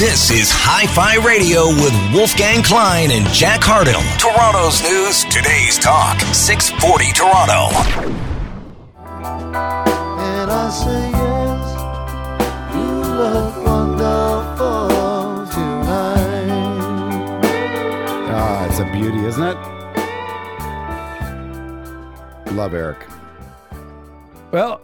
This is Hi Fi Radio with Wolfgang Klein and Jack Hardill. Toronto's news, today's talk, 640 Toronto. And I say yes, you look wonderful tonight. Ah, it's a beauty, isn't it? Love Eric. Well,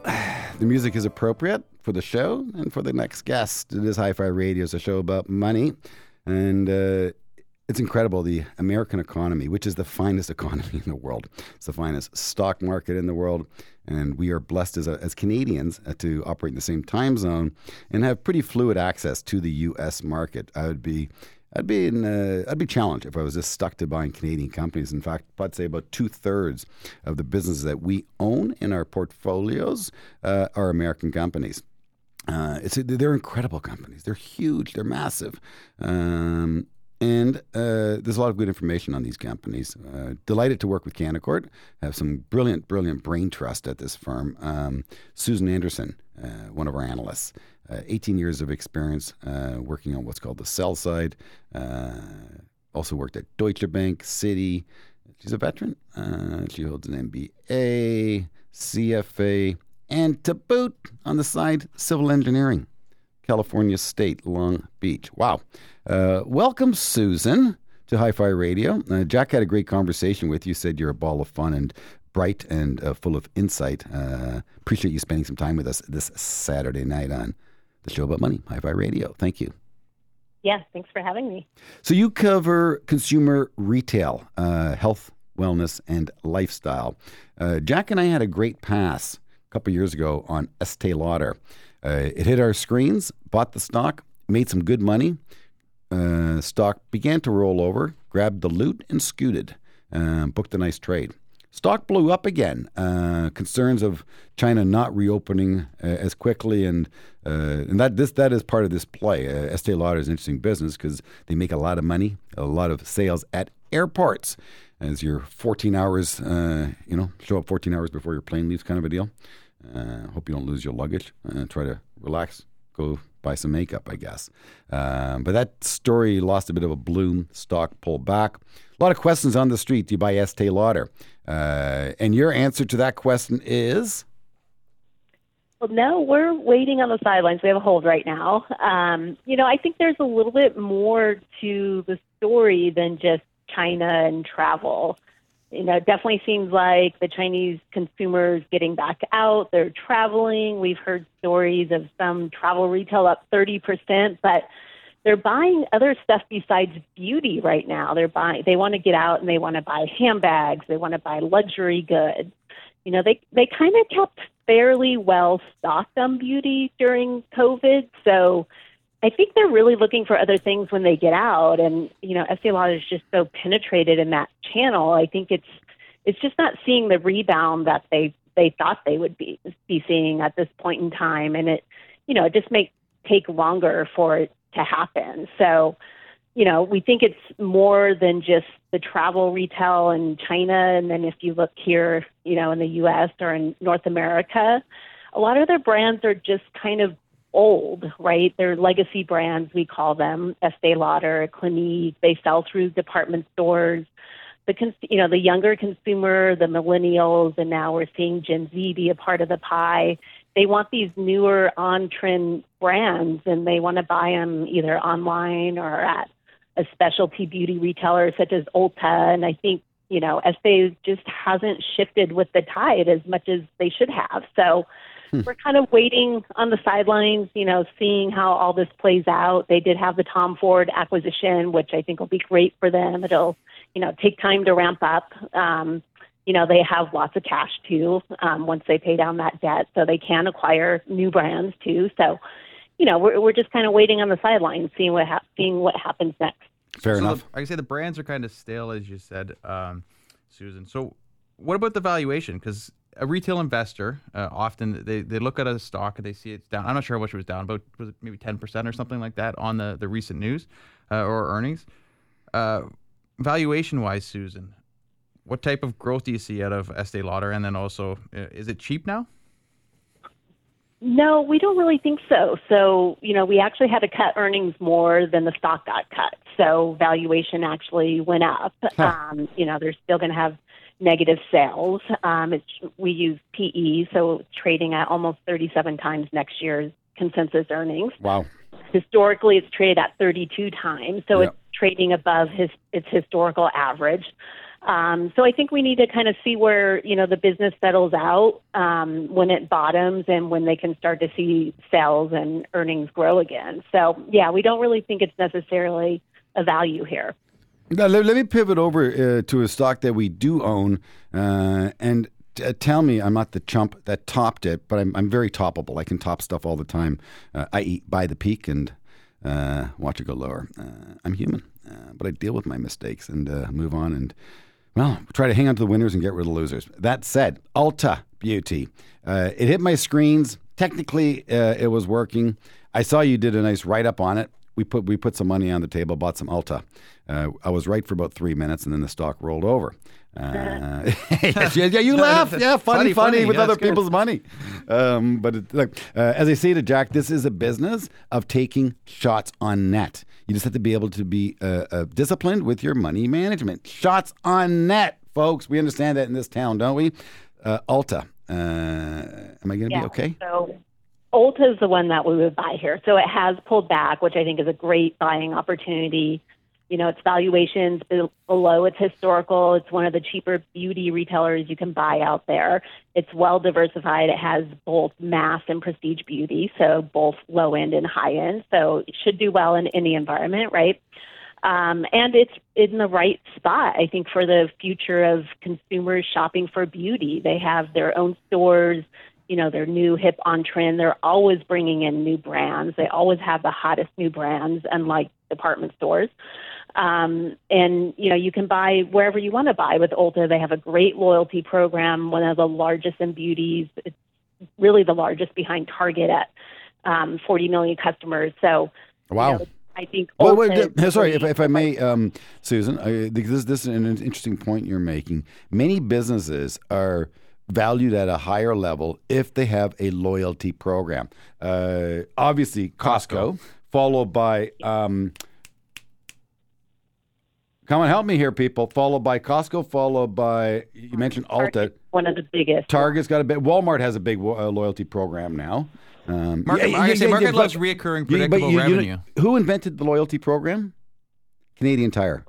the music is appropriate for the show and for the next guest. It is Hi Fi Radio, it's a show about money. And uh, it's incredible the American economy, which is the finest economy in the world. It's the finest stock market in the world. And we are blessed as, as Canadians uh, to operate in the same time zone and have pretty fluid access to the U.S. market. I would be I'd be in, uh, I'd be challenged if I was just stuck to buying Canadian companies. In fact, I'd say about two thirds of the businesses that we own in our portfolios uh, are American companies. Uh, it's they're incredible companies. They're huge. They're massive. Um, and uh, there's a lot of good information on these companies. Uh, delighted to work with Canaccord. Have some brilliant, brilliant brain trust at this firm. Um, Susan Anderson, uh, one of our analysts, uh, 18 years of experience uh, working on what's called the sell side. Uh, also worked at Deutsche Bank, Citi. She's a veteran. she holds an MBA, CFA, and to boot, on the side, civil engineering, California State, Long Beach. Wow. Uh, welcome, Susan, to Hi Fi Radio. Uh, Jack had a great conversation with you, said you're a ball of fun and bright and uh, full of insight. Uh, appreciate you spending some time with us this Saturday night on the show about money, Hi Fi Radio. Thank you. Yeah, thanks for having me. So, you cover consumer retail, uh, health, wellness, and lifestyle. Uh, Jack and I had a great pass couple years ago on Estee Lauder. Uh, it hit our screens, bought the stock, made some good money. Uh, stock began to roll over, grabbed the loot and scooted, uh, booked a nice trade. Stock blew up again. Uh, concerns of China not reopening uh, as quickly, and uh, and that this that is part of this play. Uh, Estee Lauder is an interesting business because they make a lot of money, a lot of sales at airports. As you're 14 hours, uh, you know, show up 14 hours before your plane leaves, kind of a deal. Uh, hope you don't lose your luggage. Uh, try to relax. Go buy some makeup, I guess. Um, but that story lost a bit of a bloom. Stock pulled back. A lot of questions on the street. Do you buy Estee Lauder? Uh, and your answer to that question is? Well, no, we're waiting on the sidelines. We have a hold right now. Um, you know, I think there's a little bit more to the story than just China and travel you know, it definitely seems like the Chinese consumers getting back out, they're traveling. We've heard stories of some travel retail up 30%, but they're buying other stuff besides beauty right now. They're buying they want to get out and they want to buy handbags, they want to buy luxury goods. You know, they they kind of kept fairly well stocked on beauty during COVID, so I think they're really looking for other things when they get out, and you know, Estee Lauder is just so penetrated in that channel. I think it's it's just not seeing the rebound that they they thought they would be be seeing at this point in time, and it you know it just may take longer for it to happen. So, you know, we think it's more than just the travel retail in China, and then if you look here, you know, in the U.S. or in North America, a lot of their brands are just kind of old, right? They're legacy brands, we call them, Estee Lauder, Clinique. They sell through department stores. The cons- you know the younger consumer, the millennials, and now we're seeing Gen Z be a part of the pie. They want these newer on-trend brands, and they want to buy them either online or at a specialty beauty retailer such as Ulta. And I think you know Estee just hasn't shifted with the tide as much as they should have. So. We're kind of waiting on the sidelines, you know, seeing how all this plays out. They did have the Tom Ford acquisition, which I think will be great for them. It'll, you know, take time to ramp up. Um, you know, they have lots of cash too um, once they pay down that debt, so they can acquire new brands too. So, you know, we're we're just kind of waiting on the sidelines, seeing what ha- seeing what happens next. Fair so enough. The, I can say the brands are kind of stale, as you said, um, Susan. So, what about the valuation? Because a retail investor uh, often they, they look at a stock and they see it's down. I'm not sure how much it was down, about was it maybe 10% or something like that on the, the recent news uh, or earnings. Uh, valuation wise, Susan, what type of growth do you see out of Estee Lauder? And then also, uh, is it cheap now? No, we don't really think so. So, you know, we actually had to cut earnings more than the stock got cut. So valuation actually went up. Um, you know, they're still going to have negative sales. Um, it's, we use PE, so trading at almost 37 times next year's consensus earnings. Wow. Historically, it's traded at 32 times, so Yep. it's trading above his its historical average. Um, so I think we need to kind of see where you know the business settles out um, when it bottoms and when they can start to see sales and earnings grow again. So yeah, we don't really think it's necessarily a value here. Now, let, let me pivot over uh, to a stock that we do own, uh, and uh, tell me I'm not the chump that topped it, but I'm, I'm very toppable. I can top stuff all the time. Uh, I eat by the peak and uh, watch it go lower. Uh, I'm human, but I deal with my mistakes and move on and. Well, try to hang on to the winners and get rid of the losers. That said, Ulta Beauty. It hit my screens. Technically, it was working. I saw you did a nice write up on it. We put we put some money on the table, bought some Ulta. Uh, I was right for about three minutes, and then the stock rolled over. Uh, yeah, yeah, you laugh. Yeah, funny, funny, Funny, funny. with Yeah, other it's good. people's money. Um, but it, look, uh, as I say to Jack, this is a business of taking shots on net. You just have to be able to be uh, uh, disciplined with your money management. Shots on net, folks. We understand that in this town, don't we? Uh, Ulta. Uh, am I going to be okay? So Ulta is the one that we would buy here. So it has pulled back, which I think is a great buying opportunity. You know, its valuations below its historical. It's one of the cheaper beauty retailers you can buy out there. It's well diversified. It has both mass and prestige beauty, so both low end and high end. So it should do well in any environment, right? Um, and it's in the right spot, I think, for the future of consumers shopping for beauty. They have their own stores, you know, they're new, hip, on trend. They're always bringing in new brands. They always have the hottest new brands, unlike department stores. Um, and you know, you can buy wherever you want to buy with Ulta. They have a great loyalty program, one of the largest in beauties. It's really the largest behind Target at um, 40 million customers. So, you Wow. know, I think. Well, wait, uh, sorry, if, if I may, um, Susan, I, this, this is an interesting point you're making. Many businesses are valued at a higher level if they have a loyalty program. Uh, obviously, Costco, followed by. Um, Come on, help me here, people. Followed by Costco, followed by you mentioned Ulta. Target, one of the biggest. Target's got a bit. Walmart has a big uh, loyalty program now. Um, Market, yeah, I yeah, say yeah, market yeah, loves but- reoccurring, predictable you- you know- who invented the loyalty program? Canadian Tire.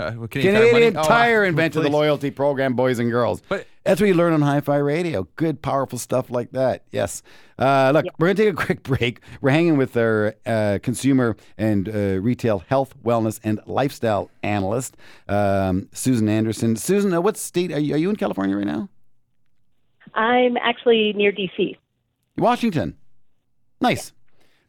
Uh, well, Canadian money- oh, Tire uh, invented the loyalty program, boys and girls. But- that's what you learn on Hi-Fi Radio. Good, powerful stuff like that. Yes. Uh, look, we're going to take a quick break. We're hanging with our uh, consumer and uh, retail health, wellness, and lifestyle analyst, um, Susan Anderson. Susan, uh, what state are you? Are you in California right now? I'm actually near DC. Washington. Nice.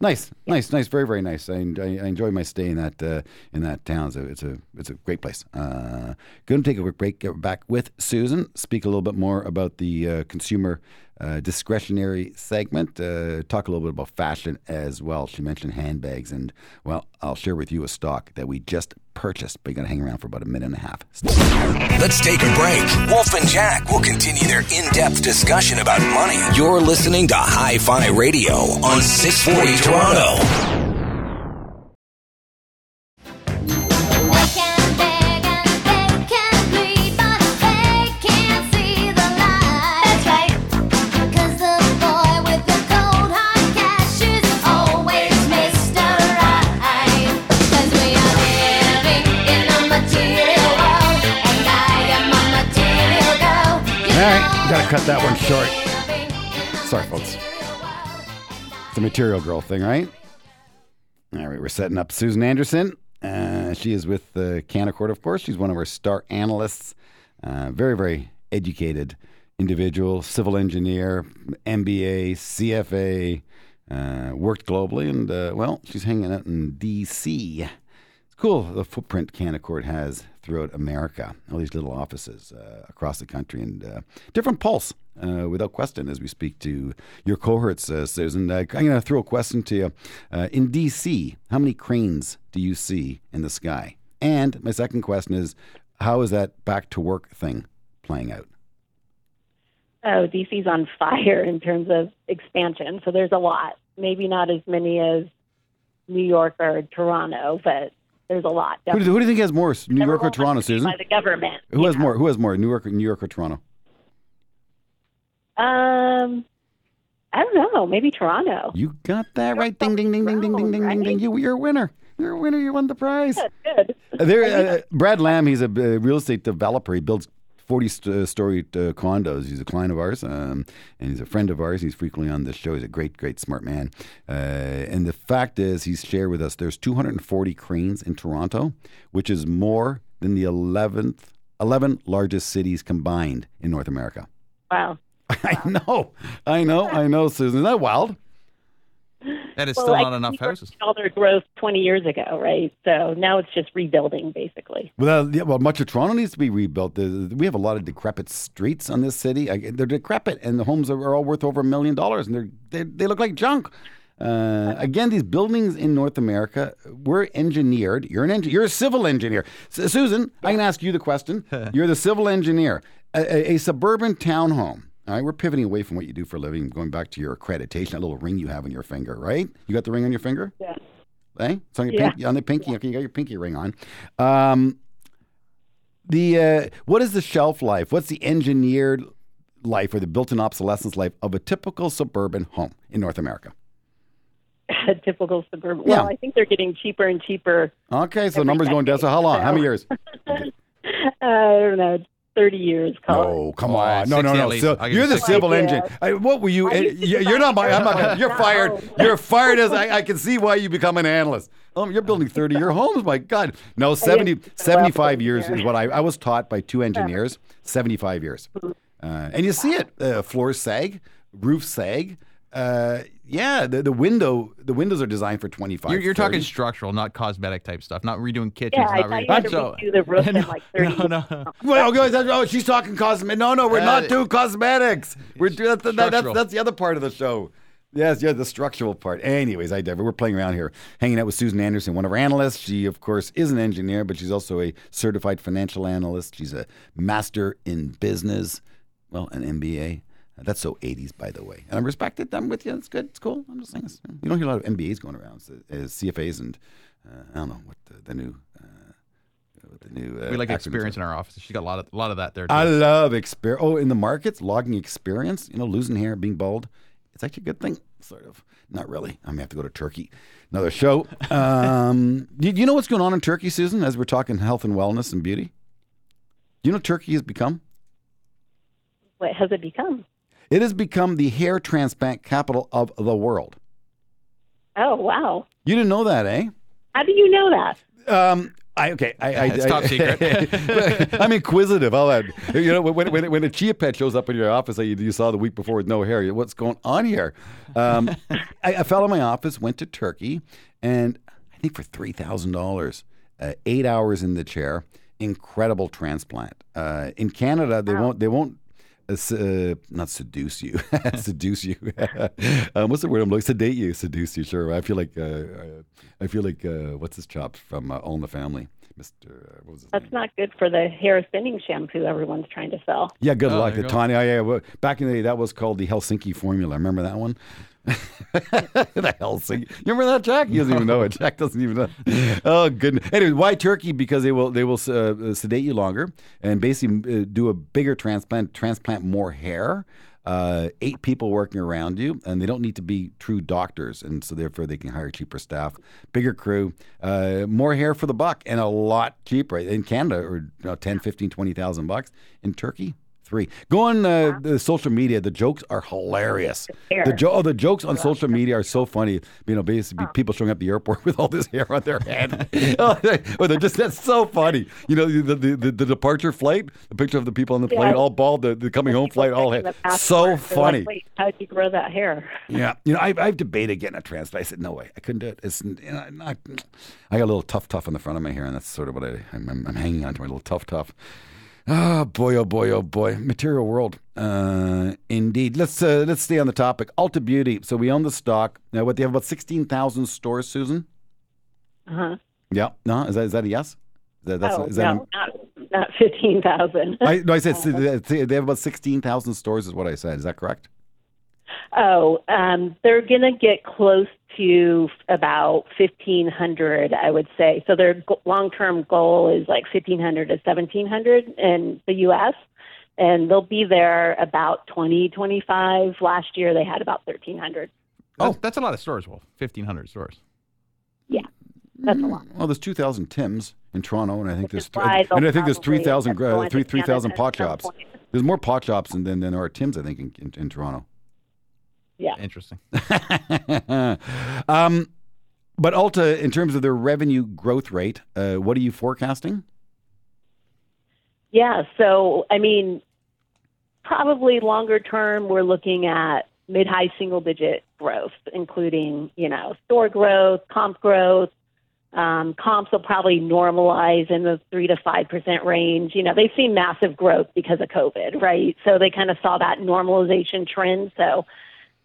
Nice, nice, nice, very, very nice. I, I, I enjoy my stay in that uh, in that town. It's a it's a, it's a great place. Uh, going to take a quick break. Get back with Susan. Speak a little bit more about the uh, consumer uh, discretionary segment. Uh, talk a little bit about fashion as well. She mentioned handbags, and well, I'll share with you a stock that we just purchased. But you're going to hang around for about a minute and a half. Let's take a break. Wolf and Jack will continue their in depth discussion about money. You're listening to Hi Fi Radio on 640 Toronto. Cut that one short. Sorry, folks. It's a material girl thing, right? All right, we're setting up Susan Anderson. Uh, she is with the Canaccord, of course. She's one of our star analysts. Uh, very, very educated individual, civil engineer, MBA, CFA, uh, worked globally, and uh, well, she's hanging out in D.C. It's cool the footprint Canaccord has throughout America. All these little offices uh, across the country and uh, different pulse, uh, without question, as we speak to your cohorts, uh, Susan. Uh, I'm going to throw a question to you. Uh, in D.C., how many cranes do you see in the sky? And my second question is, how is that back to work thing playing out? Oh, DC's on fire in terms of expansion. So there's a lot. Maybe not as many as New York or Toronto, but there's a lot. Who do, who do you think has more, New York or Toronto, wants to be Susan? By the government. Who has more? Who has more, New York, New York or Toronto? Um, I don't know. Maybe Toronto. You got that right. Ding, ding, ding, ding, ding, ding, ding, ding, ding. You, you're a winner. You're a winner. You won the prize. That's good. Uh, There, uh, Brad Lamb, he's a uh, real estate developer. He builds 40 st- story uh, condos. He's a client of ours, um, and he's a friend of ours. He's frequently on this show. He's a great, great, smart man. Uh, and the fact is, he's shared with us there's 240 cranes in Toronto, which is more than the 11th, 11 largest cities combined in North America. Wow. I know, I know, I know, Susan. Isn't that wild? That is Well, still like, not enough houses. All their growth 20 years ago, right? So now it's just rebuilding, basically. Well, uh, yeah, well, much of Toronto needs to be rebuilt. The- We have a lot of decrepit streets on this city. I- They're decrepit, and the homes are, are all worth over a million dollars, and they're, they they look like junk. Uh, again, these buildings in North America were engineered. You're an engineer. You're a civil engineer, S- Susan. I can ask you the question. You're the civil engineer. A, a, a suburban townhome. All right, we're pivoting away from what you do for a living, going back to your accreditation, that little ring you have on your finger, right? You got the ring on your finger? Yeah. Eh? It's on your Yeah. pinky, on the pinky. Okay, you got your pinky ring on. Um, the uh, what is the shelf life? What's the engineered life or the built-in obsolescence life of a typical suburban home in North America? A typical suburban. Well, Yeah. I think they're getting cheaper and cheaper. Okay, so Every numbers going down. So how long? How many years? Uh, I don't know, 30 years. Call it. No, come on. No, no, no. So you're the civil Yeah. engine. I, what were you? I you- be You're not my. I'm not. You're fired. You're fired as I, I can see why you become an analyst. Oh, you're building 30 year homes. My God. No, 70, didn't grow up 75 years is what I, I was taught by two engineers. 75 years. Uh, and you see it. Uh, floors sag, roofs sag. Uh, yeah, the, the window the windows are designed for 25. You're, you're talking structural, not cosmetic type stuff. Not redoing kitchens. Yeah, I not thought re- you had to So- redo the roof in like 30 no, no, no. Well, guys, oh, she's talking cosmetic. No, no, we're Uh, not doing cosmetics. We're doing that's, that, that's that's the other part of the show. Yes, yeah, the structural part. Anyways, I diver. We're playing around here, hanging out with Susan Anderson, one of our analysts. She, of course, is an engineer, but she's also a certified financial analyst. She's a master in business, well, an MBA. That's so 80s, by the way. And I respect it. I'm with you. It's good. It's cool. I'm just saying. It's, you don't hear a lot of MBAs going around. So, uh, CFAs and uh, I don't know what the, the new. Uh, the new uh, We like acronyms experience are. in our office. She's got a lot of a lot of that there. Too. I love experience. Oh, in the markets, logging experience, you know, losing hair, being bald, it's actually a good thing, sort of. Not really. I may have to go to Turkey. Another show. Um, do, do you know what's going on in Turkey, Susan, as we're talking health and wellness and beauty? Do you know Turkey has become? What has it become? It has become the hair transplant capital of the world. Oh, wow. You didn't know that, eh? How do you know that? Um, I okay. I, I, It's I- top secret. I'm inquisitive. I'll add. You know, when, when, when a chia pet shows up in your office that you, you saw the week before with no hair, what's going on here? Um, I, a fellow in my office went to Turkey, and I think for three thousand dollars, uh, eight hours in the chair, incredible transplant. Uh, in Canada, they won't. They won't. Uh, uh, not seduce you, seduce you. um, what's the word I'm looking? Sedate you, seduce you. Sure. I feel like uh, uh, I feel like uh, what's his chops from uh, All in the Family, Mister. Uh, what was his That's name? not good for the hair thinning shampoo everyone's trying to sell. Yeah, good Oh, luck. The you go. Tanya, yeah, yeah. well, Back in the day, that was called the Helsinki formula. Remember that one? the Helsinki. You remember that, Jack? He doesn't even know it. Jack doesn't even know. Oh goodness. Anyway, why Turkey? Because they will they will uh, sedate you longer and basically uh, do a bigger transplant, transplant more hair. Uh, eight people working around you, and they don't need to be true doctors, and so therefore they can hire cheaper staff, bigger crew, uh, more hair for the buck, and a lot cheaper in Canada, or you know, 10, 15, 20,000 bucks. In Turkey, three. Go on uh, the social media. The jokes are hilarious. The, jo- oh, the jokes on social media are so funny. You know, basically people showing up at the airport with all this hair on their head. oh, they, oh, they're just that's so funny. You know, the the, the, the departure flight, the picture of the people on the plane, Yeah. all bald. The, the coming home flight, all hair. So funny. Like, Wait, how'd you grow that hair? Yeah, you know, I, I've debated getting a transplant. I said no way, I couldn't do it. It's you know, not, I got a little tough tough on the front of my hair, and that's sort of what I, I'm, I'm, I'm hanging on to my little tough tough. Oh boy, oh boy, oh boy, material world. Uh, indeed. Let's uh, let's stay on the topic. Ulta Beauty. So we own the stock. Now, what they have about sixteen thousand stores, Susan. Uh-huh. Yeah. No, is that is that a yes? That, that's oh, is that a- no, not, not fifteen thousand. I, no, I said they they have about sixteen thousand stores. Is what I said. Is that correct? Oh, um, they're going to get close to about 1,500, I would say. So their long-term goal is like 1,500 to 1,700 in the U.S., and they'll be there about 2025. Last year, they had about 1,300. That's, that's a lot of stores, Wolf. 1,500 stores. Yeah, that's a lot. Well, there's two thousand Tim's in Toronto, and I think Which there's is why they'll and I think there's probably three thousand go into three three thousand pot shops. There's more pot shops than than there are Tim's. I think in, in, in Toronto. Yeah. Interesting. um, but Ulta, in terms of their revenue growth rate, uh, what are you forecasting? Yeah, so I mean, probably longer term, we're looking at mid high single digit growth, including, you know, store growth, comp growth. Um, comps will probably normalize in the three to five percent range. You know, they've seen massive growth because of COVID, right? So they kind of saw that normalization trend. So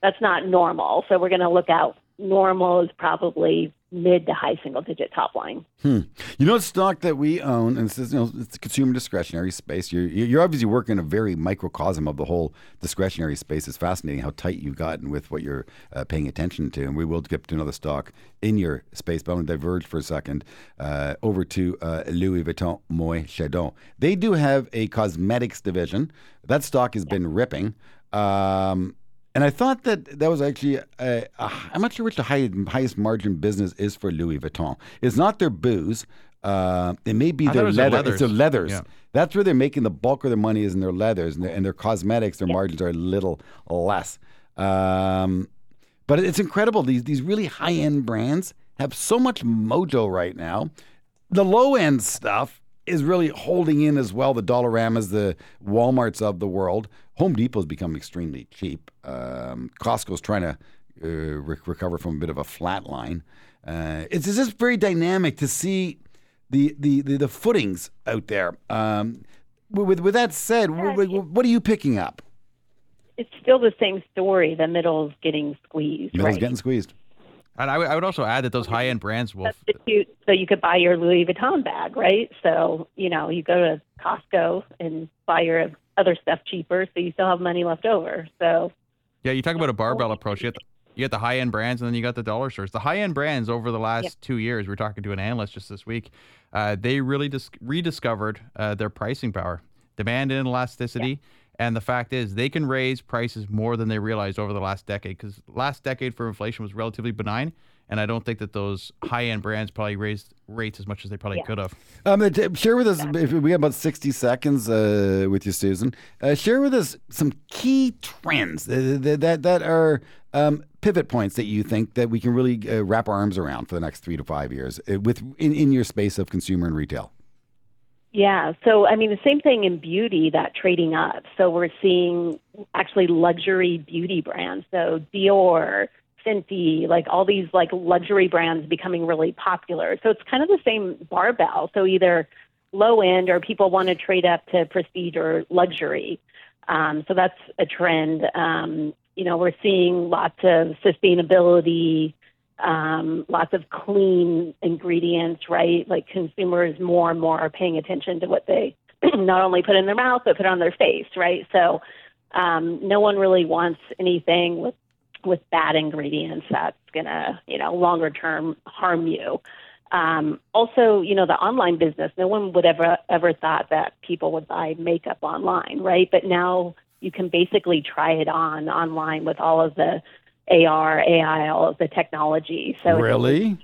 that's not normal. So we're going to look out. Normal is probably mid to high single digit top line. You know, a stock that we own, and this is, you know, it's consumer discretionary space. You're, you're obviously working in a very microcosm of the whole discretionary space. It's fascinating how tight you've gotten with what you're uh, paying attention to. And we will get to another stock in your space, but I want to diverge for a second uh, over to uh, Louis Vuitton Moët Chandon. They do have a cosmetics division. That stock has been ripping. Um, and I thought that that was actually, uh, a, I'm not sure which the high, highest margin business is for Louis Vuitton. It's not their booze. Uh, it may be their it was their leather. It's their leathers. leathers. Yeah. That's where they're making the bulk of their money is in their leathers and their, and their cosmetics. Their margins are a little less. Um, but it's incredible. These these really high end brands have so much mojo right now. The low end stuff is really holding in as well. The Dollaramas, the WalMarts of the world. Home Depot's become extremely cheap. Um, Costco's trying to uh, re- recover from a bit of a flat line. Uh, it's, it's just very dynamic to see the the the, the footings out there. Um, with with that said, wh- wh- what are you picking up? It's still the same story. The middle's getting squeezed, Middle's right? getting squeezed. And I would- also add that those high end brands, will substitute so you could buy your Louis Vuitton bag, right? So, you know, you go to Costco and buy your other stuff cheaper so you still have money left over. So, Yeah, you talk about a barbell approach. You got the, you got the high end brands, and then you got the dollar stores. The high end brands over the last two years, we are talking to an analyst just this week. Uh, they really dis- rediscovered uh, their pricing power, demand and elasticity, and the fact is they can raise prices more than they realized over the last decade. Because last decade for inflation was relatively benign, and I don't think that those high end brands probably raised rates as much as they probably could have. Um, uh, t- share with us if we have about sixty seconds uh, with you, Susan. Uh, share with us some key trends that that, that, that are um, pivot points that you think that we can really uh, wrap our arms around for the next three to five years uh, with in, in your space of consumer and retail. Yeah. So, I mean, the same thing in beauty, that trading up. So, we're seeing actually luxury beauty brands. So, Dior, Fenty, like all these like luxury brands becoming really popular. So, it's kind of the same barbell. So, either low end or people want to trade up to prestige or luxury. Um, so that's a trend. Um, you know, we're seeing lots of sustainability, um, lots of clean ingredients, right? Like consumers more and more are paying attention to what they not only put in their mouth, but put on their face, right? So um, no one really wants anything with with bad ingredients that's gonna, you know, longer term harm you. Um, also, you know, the online business, no one would ever ever thought that people would buy makeup online, right? But now you can basically try it on online with all of the AR, AI, all of the technology. So really,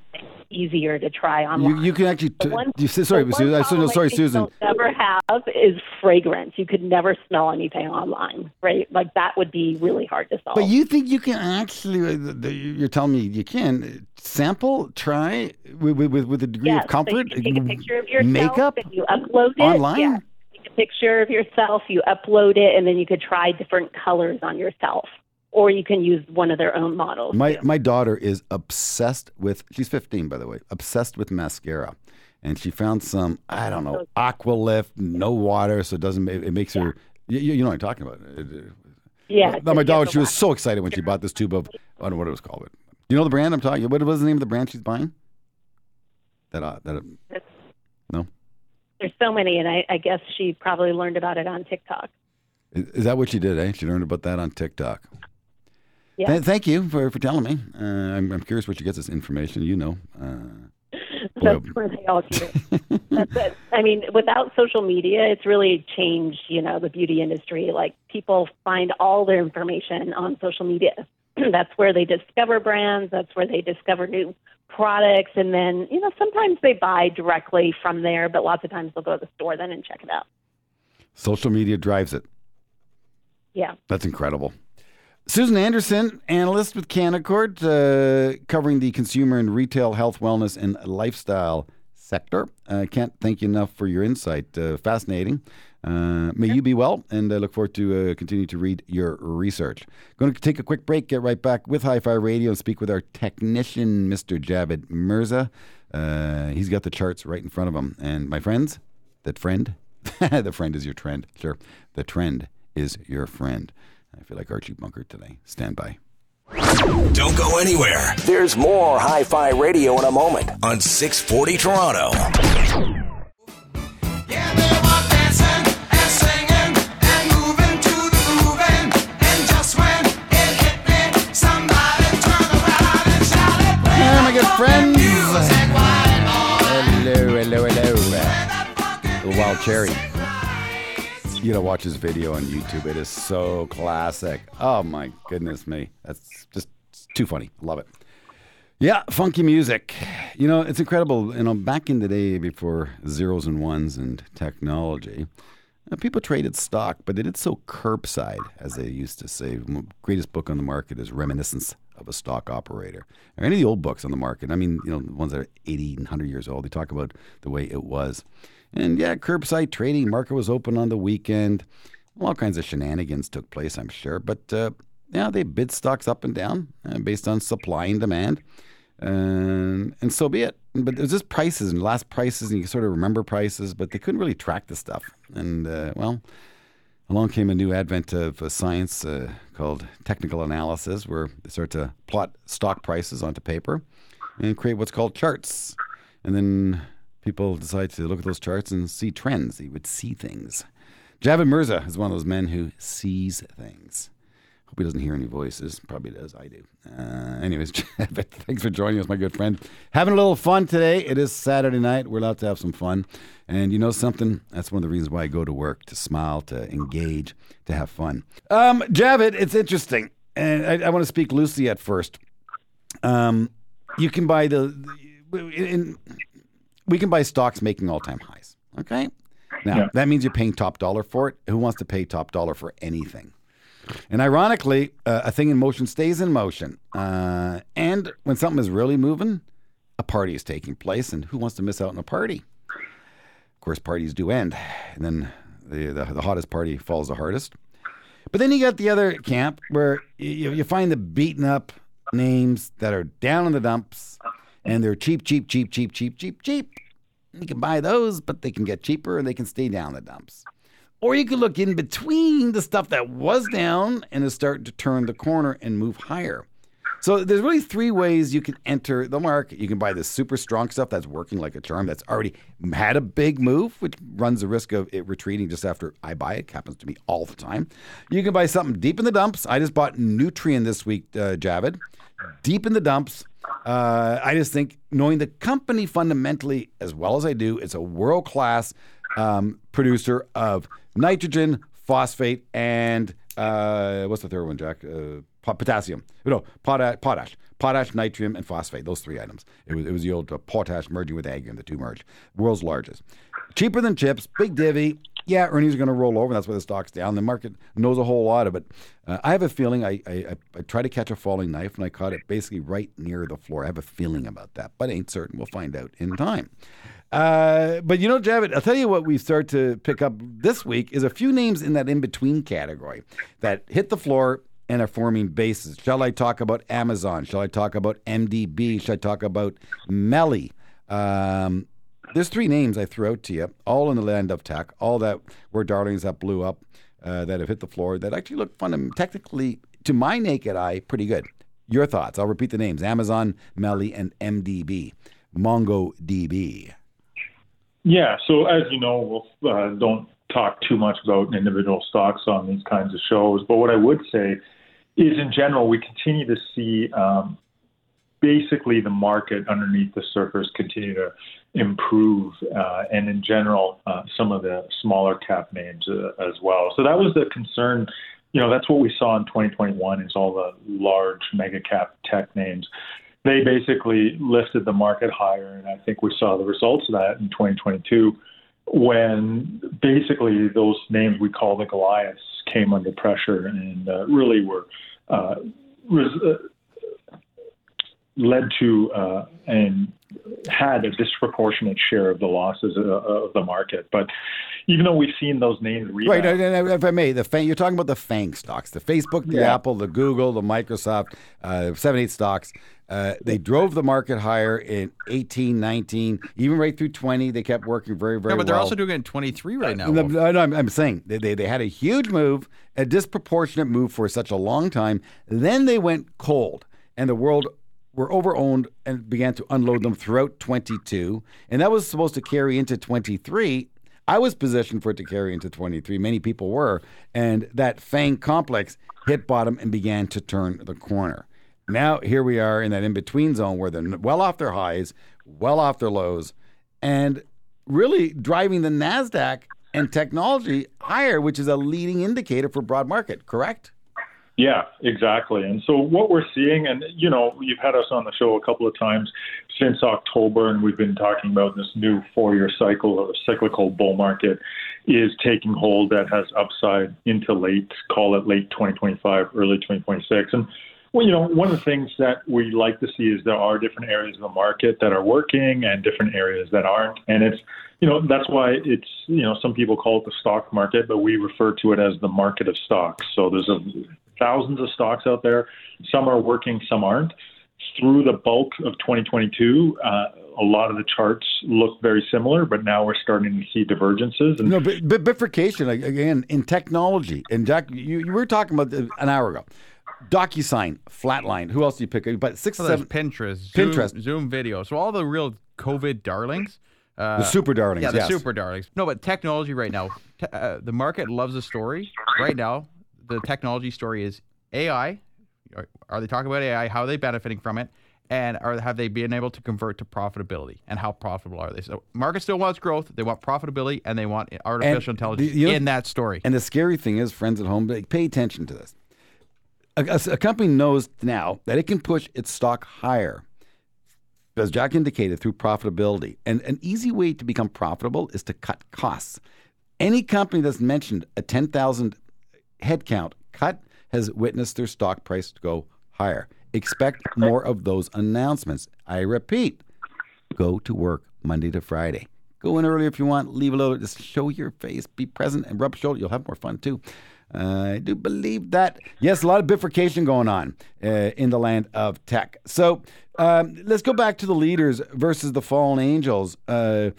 easier to try online. you can actually. T- one- you, sorry, Susan. I, problem sorry, Susan. You'll never have is fragrance. You could never smell anything online, right? Like that would be really hard to solve. But you think you can actually? uh, You're telling me you can sample, try with with, with a degree yes, of comfort. So you take a picture of yourself makeup and you upload it online? Yeah. Take a picture of yourself, you upload it, and then you could try different colors on yourself, or you can use one of their own models. My too. my daughter is obsessed with. She's 15, by the way. Obsessed with mascara, and she found some. I don't know, aqua lift, no water, so it doesn't. It, it makes her. You, you know what I'm talking about. It- it- yeah. Now, my daughter, she was so excited when she bought this tube of. I don't know what it was called. But you know the brand I'm talking. About? What was the name of the brand she's buying? That uh, that. No. there's so many, and I, I guess she probably learned about it on TikTok. Is, is that what she did, eh? She learned about that on TikTok. Yeah. Th- thank you for, for telling me. Uh, I'm, I'm curious where she gets this information. You know. Uh, That's where they all get it. That's it. I mean, without social media, it's really changed, you know, the beauty industry. Like people find all their information on social media. that's where they discover brands. That's where they discover new products, and then you know sometimes they buy directly from there, but lots of times they'll go to the store then and check it out. social media drives it. Yeah. That's incredible. Susan Anderson, analyst with Canaccord, uh, covering the consumer and retail health, wellness, and lifestyle sector. I can't thank you enough for your insight. Uh, fascinating. Uh, may you be well, and I look forward to uh, continue to read your research. Going to take a quick break, get right back with Hi Fi Radio, and speak with our technician, Mr. Javed Mirza. Uh, he's got the charts right in front of him. And my friends, that friend, the friend is your trend. Sure. The trend is your friend. I feel like Archie Bunker today. Stand by. Don't go anywhere. There's more Hi Fi Radio in a moment on 640 Toronto. Yeah, they were dancing and singing and moving to the grooving. And just when it hit me, somebody turned around and shouted, "Play my good friends. music, white boy. Hello, hello, hello. That The Wild Cherry. Music." You gotta watch this video on YouTube. It is so classic. Oh my goodness me. That's just too funny. Love it. Yeah, funky music. You know, it's incredible. You know, back in the day before zeros and ones and technology, uh, people traded stock, but they did so curbside, as they used to say. Greatest book on the market is Reminiscence of a Stock Operator. Or any of the old books on the market. I mean, you know, the ones that are 80 and 100 years old, they talk about the way it was. And yeah, curbside trading, market was open on the weekend. All kinds of shenanigans took place, I'm sure. But uh, yeah, they bid stocks up and down uh, based on supply and demand. And, and so be it. But it was just prices and last prices, and you sort of remember prices, but they couldn't really track the stuff. And uh, well, along came a new advent of science uh, called technical analysis, where they start to plot stock prices onto paper and create what's called charts. And then people decide to look at those charts and see trends. They would see things. Javed Mirza is one of those men who sees things. Hope he doesn't hear any voices. Probably does. I do. Uh, anyways, Javed, thanks for joining us, my good friend. Having a little fun today. It is Saturday night. We're allowed to have some fun. And you know something? That's one of the reasons why I go to work to smile, to engage, to have fun. Um, Javed, it's interesting. And I, I want to speak loosely at first. Um, you can buy the. In, we can buy stocks making all time highs. Okay. Now, that means you're paying top dollar for it. Who wants to pay top dollar for anything? And ironically, uh, a thing in motion stays in motion. Uh, and when something is really moving, a party is taking place. And who wants to miss out on a party? Of course, parties do end. And then the, the, the hottest party falls the hardest. But then you got the other camp where you, you find the beaten up names that are down in the dumps and they're cheap, cheap, cheap, cheap, cheap, cheap, cheap. You can buy those, but they can get cheaper and they can stay down the dumps. Or you could look in between the stuff that was down and is starting to turn the corner and move higher. So there's really three ways you can enter the market. You can buy the super strong stuff that's working like a charm, that's already had a big move, which runs the risk of it retreating just after I buy it. Happens to me all the time. You can buy something deep in the dumps. I just bought Nutrien this week, uh, Javed. Deep in the dumps. Uh, I just think knowing the company fundamentally as well as I do, it's a world class um, producer of nitrogen, phosphate, and uh, what's the third one, Jack? Uh, po- potassium. No, potash, potash, potash, nitrium, and phosphate. Those three items. It was it was the old uh, potash merging with Agrium. The two merged. World's largest. Cheaper than chips. Big divvy. Yeah, earnings are going to roll over. That's why the stock's down. The market knows a whole lot of it. Uh, I have a feeling. I, I I I try to catch a falling knife, and I caught it basically right near the floor. I have a feeling about that, but ain't certain. We'll find out in time. Uh, but you know, Javed, I'll tell you what we start to pick up this week is a few names in that in between category that hit the floor and are forming bases. Shall I talk about Amazon? Shall I talk about MDB? Shall I talk about Melly? Um, there's three names I threw out to you, all in the land of tech, all that were darlings that blew up, uh, that have hit the floor, that actually look fun, and technically, to my naked eye, pretty good. Your thoughts? I'll repeat the names: Amazon, Melly, and MDB. MongoDB. Yeah. So as you know, we'll uh, don't talk too much about individual stocks on these kinds of shows. But what I would say is, in general, we continue to see um, basically the market underneath the surface continue to improve, uh, and in general, uh, some of the smaller cap names uh, as well. So that was the concern. You know, that's what we saw in 2021 is all the large mega cap tech names. They basically lifted the market higher, and I think we saw the results of that in 2022 when basically those names we call the Goliaths came under pressure and uh, really were uh, res- uh, led to uh, and had a disproportionate share of the losses uh, of the market. But even though we've seen those names rebound, Right, and- and if I may, the Fang, you're talking about the Fang stocks, the Facebook, the Yeah. Apple, the Google, the Microsoft, uh, seven, eight stocks. Uh, they drove the market higher in 18, 19, even right through 20. They kept working very, very No, but they're well. also doing it in 23 right now. No, no, no, I'm, I'm saying they, they, they had a huge move, a disproportionate move for such a long time. Then they went cold, and the world were overowned and began to unload them throughout 22. And that was supposed to carry into 23. I was positioned for it to carry into 23. Many people were. And that FANG complex hit bottom and began to turn the corner. Now, here we are in that in between zone where they're well off their highs, well off their lows, and really driving the NASDAQ and technology higher, which is a leading indicator for broad market, correct? Yeah, exactly. And so what we're seeing, and you know, you've had us on the show a couple of times since October, and we've been talking about this new four-year cycle of cyclical bull market is taking hold that has upside into late, call it late 2025, early 2026. And well, you know, one of the things that we like to see is there are different areas of the market that are working and different areas that aren't. And it's, you know, that's why it's, you know, some people call it the stock market, but we refer to it as the market of stocks. So there's a, thousands of stocks out there. Some are working, some aren't. Through the bulk of 2022, uh, a lot of the charts look very similar, but now we're starting to see divergences. And No, but, but bifurcation again in technology. And Jack, you, you were talking about the- an hour ago. DocuSign, Flatline. Who else do you pick? But six, So there's seven, Pinterest, Zoom, Pinterest. Zoom video. So all the real COVID darlings. Uh, the super darlings. yeah, the yes. super darlings. No, but technology right now, te- uh, the market loves a story. Right now, the technology story is AI. Are, are they talking about AI? How are they benefiting from it? And are have they been able to convert to profitability? And how profitable are they? So, market still wants growth. They want profitability, and they want artificial intelligence the- you know- in that story. And the scary thing is, friends at home, pay attention to this. A, a- a company knows now that it can push its stock higher, as Jack indicated, through profitability. And an easy way to become profitable is to cut costs. Any company that's mentioned a 10,000 headcount cut has witnessed their stock price go higher. Expect more of those announcements. I repeat, go to work Monday to Friday. Go in early if you want, leave a little, just show your face, be present, and rub shoulder. You'll have more fun too. Uh, I do believe that. Yes, a lot of bifurcation going on uh, in the land of tech. So um, let's go back to the leaders versus the fallen angels. Uh,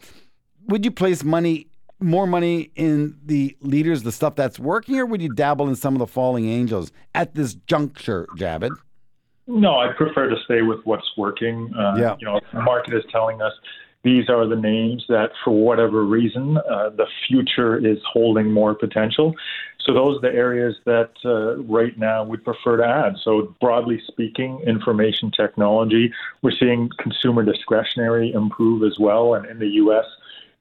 would you place money, more money in the leaders, the stuff that's working, or would you dabble in some of the falling angels at this juncture, Javed? No, I prefer to stay with what's working. Uh, Yeah. You know, the market is telling us these are the names that, for whatever reason, uh, the future is holding more potential. So those are the areas that uh, right now we'd prefer to add. So broadly speaking, information technology, we're seeing consumer discretionary improve as well, and in the U.S.,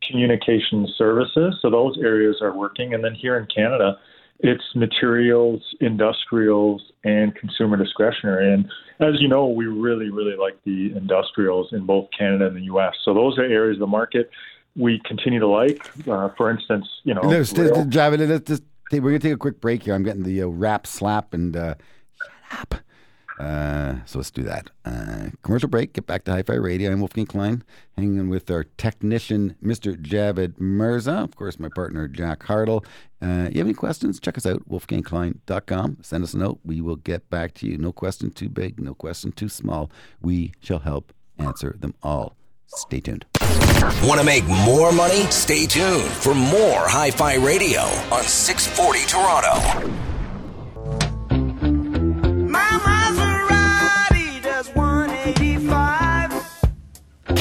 communication services. So those areas are working. And then here in Canada, it's materials, industrials, and consumer discretionary. And as you know, we really, really like the industrials in both Canada and the U.S. So those are areas of the market we continue to like. Uh, for instance, you know, Javed, let's we're gonna take a quick break here. I'm getting the uh, rap slap and uh, shut up. Uh, so let's do that. Uh, commercial break. Get back to Hi-Fi Radio. I'm Wolfgang Klein, hanging with our technician, Mr. Javed Mirza. Of course, my partner Jack Hardill. Uh, you have any questions? Check us out, wolfgangklein.com. Send us a note. We will get back to you. No question too big. No question too small. We shall help answer them all. Stay tuned. Want to make more money? Stay tuned for more Hi Fi Radio on 640 Toronto.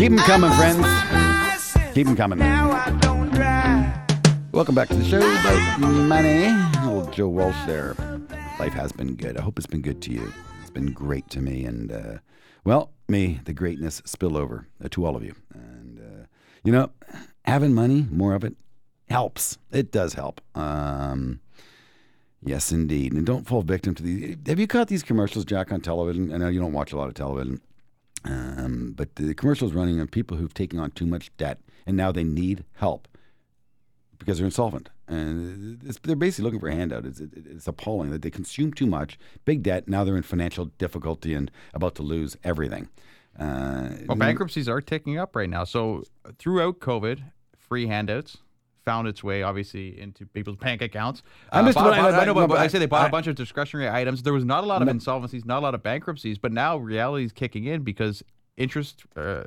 Keep them coming, friends. Keep them coming. Welcome back to the show about money. Old Joe Walsh there. Life has been good. I hope it's been good to you. It's been great to me. And, uh, well, may the greatness spill over uh, to all of you. And, uh, you know, having money, more of it, helps. It does help. Um, yes, indeed. And don't fall victim to these. Have you caught these commercials, Jack, on television? I know you don't watch a lot of television. Um, but the commercials running on people who've taken on too much debt and now they need help because they're insolvent. And it's, they're basically looking for a handout. It's, it, it's appalling that they consume too much, big debt. Now they're in financial difficulty and about to lose everything. Uh, Well, bankruptcies are ticking up right now. So throughout COVID, free handouts found its way obviously into people's bank accounts. I'm just- bought- but I- bought- I, know, but, but I say they bought I- a bunch of discretionary items. There was not a lot of insolvencies, not a lot of bankruptcies, but now reality is kicking in because interest uh,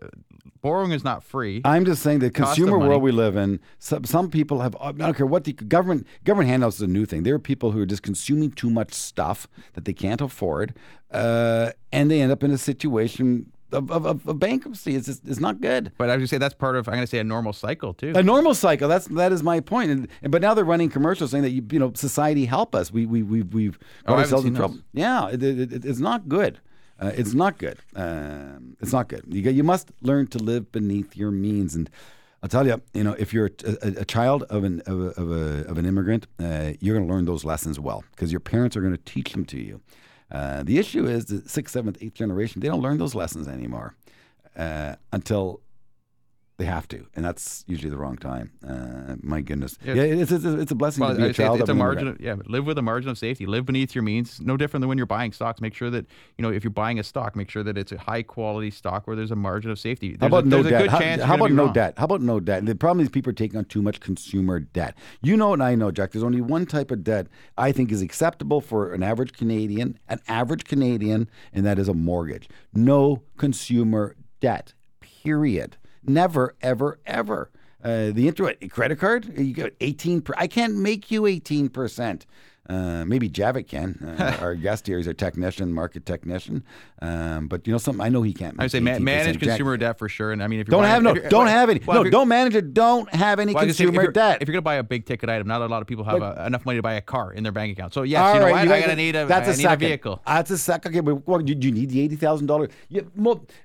borrowing is not free. I'm just saying the consumer world we live in. Some, some people have. I don't care what the government government handouts is a new thing. There are people who are just consuming too much stuff that they can't afford, uh, and they end up in a situation of, of, of, bankruptcy. It's just, it's not good. but I would say that's part of I'm going to say a normal cycle too. A normal cycle. That's that is my point. And, and but now they're running commercials saying that you, you know society help us. We we we we've got Oh, ourselves in trouble. those. Yeah, it, it, it- it's not good. Uh, it's not good. Um, it's not good. You you must learn to live beneath your means. And I'll tell you, you know, if you're a, a, a child of an of a, of, a, of an immigrant, uh, you're going to learn those lessons well because your parents are going to teach them to you. Uh, the issue is the sixth, seventh, eighth generation. They don't learn those lessons anymore uh, until they have to, and that's usually the wrong time. Uh, my goodness, yeah, Yeah. it's, it's, it's a blessing Well, to be a child it's of a margin. Of, yeah, live with a margin of safety. Live beneath your means. No different than when you're buying stocks. Make sure that you know if you're buying a stock, make sure that it's a high quality stock where there's a margin of safety. How about a, no a debt? good How, chance how about no wrong. debt? How about no debt? The problem is people are taking on too much consumer debt. You know, and I know, Jack. There's only one type of debt I think is acceptable for an average Canadian, an average Canadian, and that is a mortgage. No consumer debt. Period. Never, ever, ever. Uh, the interest credit card, you got 18. Per, I can't make you 18 percent. Uh, maybe Javed can. Uh, our guest here is a technician, market technician. Um, but you know something, I know he can't. I would say ma- manage consumer debt for sure. And I mean, if you're don't buying- have no, don't have any. well, no, don't manage it. Don't have any well, consumer if debt. If you're going to buy a big ticket item, not a lot of people have uh, enough money to buy a car in their bank account. So yes, All you know right, what? you I got- gotta need a, that's I a need second. a vehicle. That's a second. Okay, but what, you, you need the eighty thousand dollars.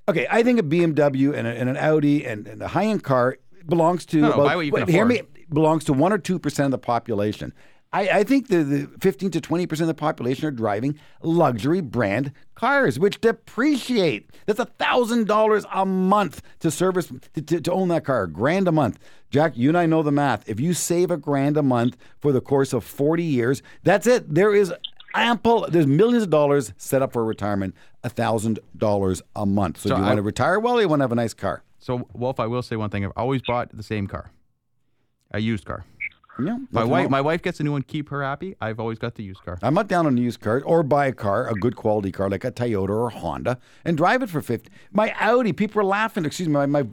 Okay, I think a BMW and, a, and an Audi and, and a high end car belongs to. No, no, buy what you can wait, hear me. Belongs to one or two percent of the population. I, I think the, the fifteen to twenty percent of the population are driving luxury brand cars, which depreciate. That's a thousand dollars a month to service to, to, to own that car, a grand a month. Jack, you and I know the math. If you save a grand a month for the course of forty years, that's it. There is ample. There's millions of dollars set up for retirement. A thousand dollars a month. So, So do you I- want to retire well? Or you want to have a nice car? So Wolf, I will say one thing. I've always bought the same car, a used car. Yeah, My wife, wrong. my wife gets a new one. Keep her happy. I've always got the used car. I'm not down on a used car or buy a car, a good quality car like a Toyota or a Honda, and drive it for 50. My Audi, people were laughing. Excuse me, my, my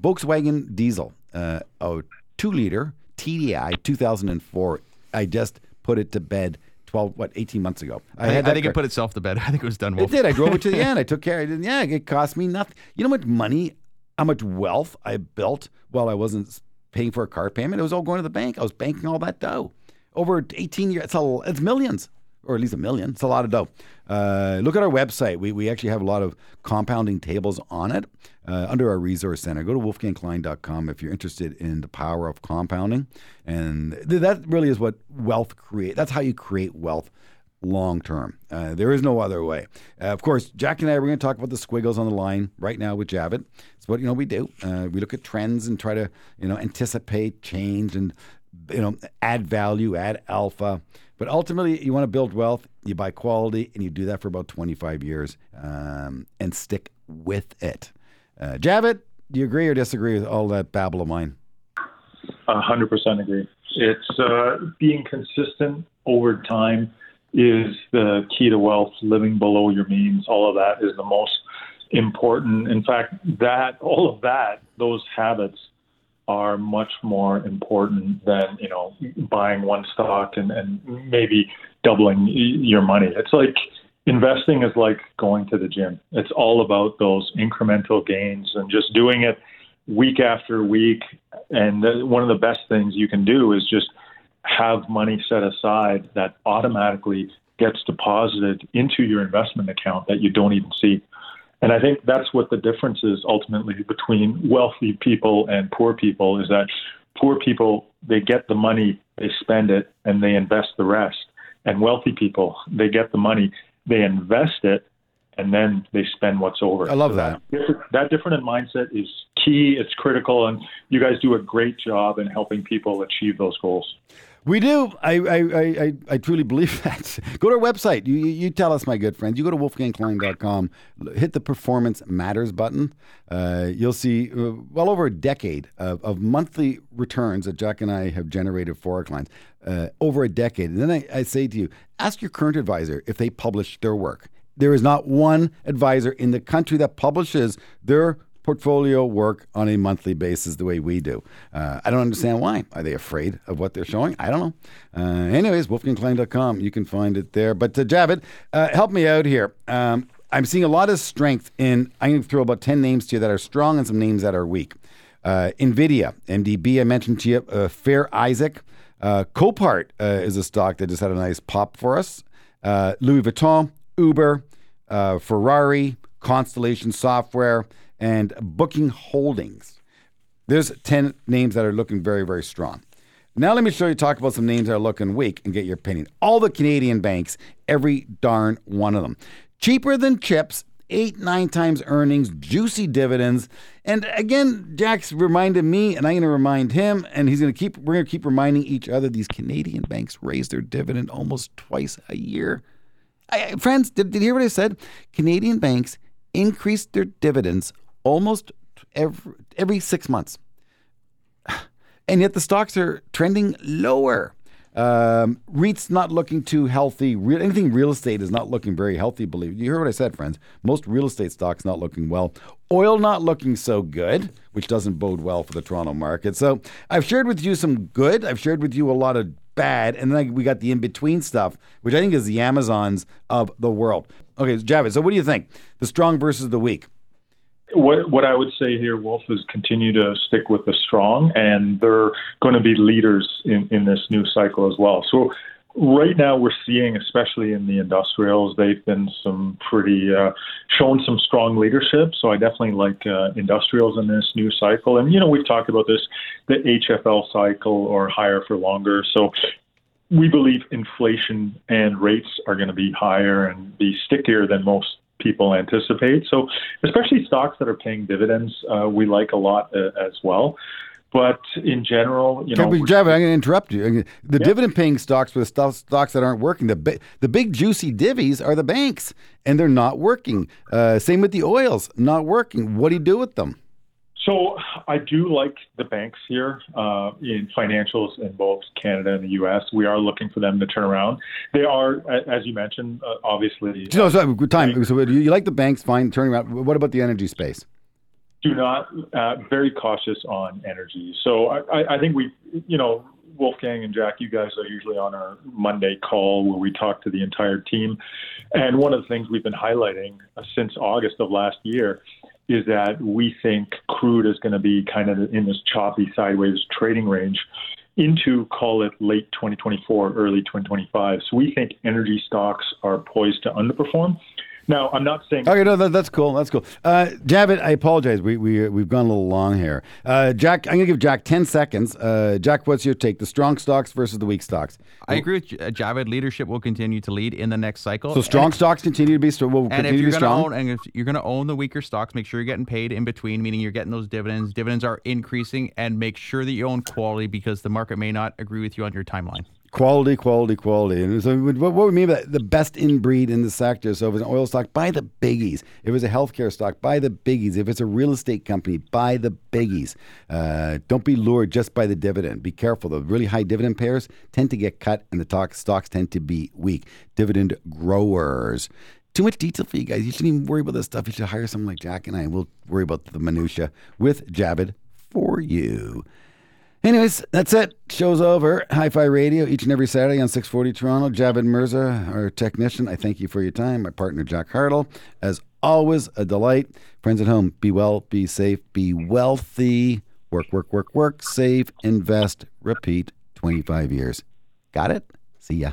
Volkswagen diesel, uh, oh, two liter TDI 2004. I just put it to bed 12, what, 18 months ago. I, think- I think it put itself to bed. I think it was done. Well. It did. I drove it to the end. I took care. I did. Yeah, it cost me nothing. You know how much money, how much wealth I built while I wasn't paying for a car payment? It was all going to the bank. I was banking all that dough over 18 years. It's, a, it's millions, or at least a million. It's a lot of dough. Uh, look at our website. We, we actually have a lot of compounding tables on it uh, under our resource center. Go to wolfgangklein.com if you're interested in the power of compounding. And th- that really is what wealth create. That's how you create wealth long term. Uh, there is no other way. Uh, of course, Jack and I are going to talk about the squiggles on the line right now with Javed. It's what you know we do. Uh, we look at trends and try to you know anticipate change and you know add value, add alpha. But ultimately, you want to build wealth. You buy quality, and you do that for about 25 years um, and stick with it. Uh, Javed, do you agree or disagree with all that babble of mine? A hundred percent agree. It's uh, being consistent over time is the key to wealth. Living below your means, all of that is the most important. In fact, that all of that, those habits are much more important than you know buying one stock and, and maybe doubling your money. It's like investing is like going to the gym. It's all about those incremental gains and just doing it week after week. And one of the best things you can do is just have money set aside that automatically gets deposited into your investment account that you don't even see. And I think that's what the difference is ultimately between wealthy people and poor people is that poor people, they get the money, they spend it, and they invest the rest. And wealthy people, they get the money, they invest it, and then they spend what's over. I love that. That different mindset is key. It's critical, and you guys do a great job in helping people achieve those goals. We do. I, I, I, I, truly believe that. Go to our website. You, you, tell us, my good friends. You go to wolfgangklein.com, hit the Performance Matters button. Uh, you'll see uh, well over a decade of, of monthly returns that Jack and I have generated for our clients. Uh, over a decade. And then I, I say to you, ask your current advisor if they publish their work. There is not one advisor in the country that publishes their portfolio work on a monthly basis the way we do. Uh, I don't understand why. Are they afraid of what they're showing? I don't know. Uh, anyways, wolfgangklein.com. You can find it there. But uh, Javed, uh, help me out here. Um, I'm seeing a lot of strength in, I'm going to throw about 10 names to you that are strong and some names that are weak. Uh, NVIDIA, MDB, I mentioned to you, uh, Fair Isaac. Uh, Copart uh, is a stock that just had a nice pop for us. Uh, Louis Vuitton, Uber, Ferrari, Constellation Software, and Booking Holdings. There's 10 names that are looking very, very strong. Now, let me show you, talk about some names that are looking weak and get your opinion. All the Canadian banks, every darn one of them. Cheaper than chips, eight, nine times earnings, juicy dividends. And again, Jack's reminded me, and I'm to remind him, and he's to keep, we're to keep reminding each other these Canadian banks raise their dividend almost twice a year. I- friends, did, did you hear what I said? Canadian banks increased their dividends almost every, every six months. And yet the stocks are trending lower. Um, REIT's not looking too healthy. Real, anything real estate is not looking very healthy, believe You heard what I said, friends. Most real estate stocks not looking well. Oil not looking so good, which doesn't bode well for the Toronto market. So I've shared with you some good. I've shared with you a lot of bad. And then we got the in-between stuff, which I think is the Amazons of the world. Okay, Javed, so what do you think? The strong versus the weak. What what I would say here, Wolf, is continue to stick with the strong, and they're going to be leaders in, in this new cycle as well. So right now we're seeing, especially in the industrials, they've been some pretty uh, shown some strong leadership. So I definitely like uh, industrials in this new cycle, and you know we've talked about this, the HFL cycle or higher for longer. So we believe inflation and rates are going to be higher and be stickier than most people anticipate. So, especially stocks that are paying dividends, uh, we like a lot uh, as well. But in general, you know, Javed, I'm going to interrupt you. The dividend-paying stocks with stuff, stocks that aren't working, the bi- the big juicy divvies are the banks, and they're not working. Uh, same with the oils, not working. What do you do with them? So I do like the banks here uh, in financials in both Canada and the U.S. We are looking for them to turn around. They are, as you mentioned, uh, obviously No, sorry, good time. So you like the banks, fine, turning around. What about the energy space? do not uh, very cautious on energy. So I, I, I think we, you know, Wolfgang and Jack, you guys are usually on our Monday call where we talk to the entire team. And one of the things we've been highlighting uh, since August of last year is that we think crude is going to be kind of in this choppy sideways trading range into call it late 2024, early 2025. So we think energy stocks are poised to underperform. Now, I'm not saying Okay, no, that, that's cool. That's cool. Uh, Javed, I apologize. We we we've gone a little long here. Uh, Jack, I'm going to give Jack ten seconds. Uh, Jack, what's your take? The strong stocks versus the weak stocks. I agree with J- uh, Javed. Leadership will continue to lead in the next cycle. So strong And- stocks continue to be strong. Will And continue if to you're be going to strong. own, and if you're going to own the weaker stocks, make sure you're getting paid in between, meaning you're getting those dividends. Dividends are increasing, and make sure that you own quality because the market may not agree with you on your timeline. Quality, quality, quality. And so, what, what we mean by that? the best in breed in the sector? So, if it's an oil stock, buy the biggies. If it's a healthcare stock, buy the biggies. If it's a real estate company, buy the biggies. Uh, don't be lured just by the dividend. Be careful. The really high dividend payers tend to get cut, and the talk, stocks tend to be weak. Dividend growers. Too much detail for you guys. You shouldn't even worry about this stuff. You should hire someone like Jack and I. We'll worry about the minutia with Javed for you. Anyways, that's it. Show's over. Hi-Fi Radio each and every Saturday on 640 Toronto. Javed Mirza, our technician, I thank you for your time. My partner, Jack Hardill. As always a delight. Friends at home, be well, be safe, be wealthy. Work, work, work, work, save, invest, repeat 25 years. Got it? See ya.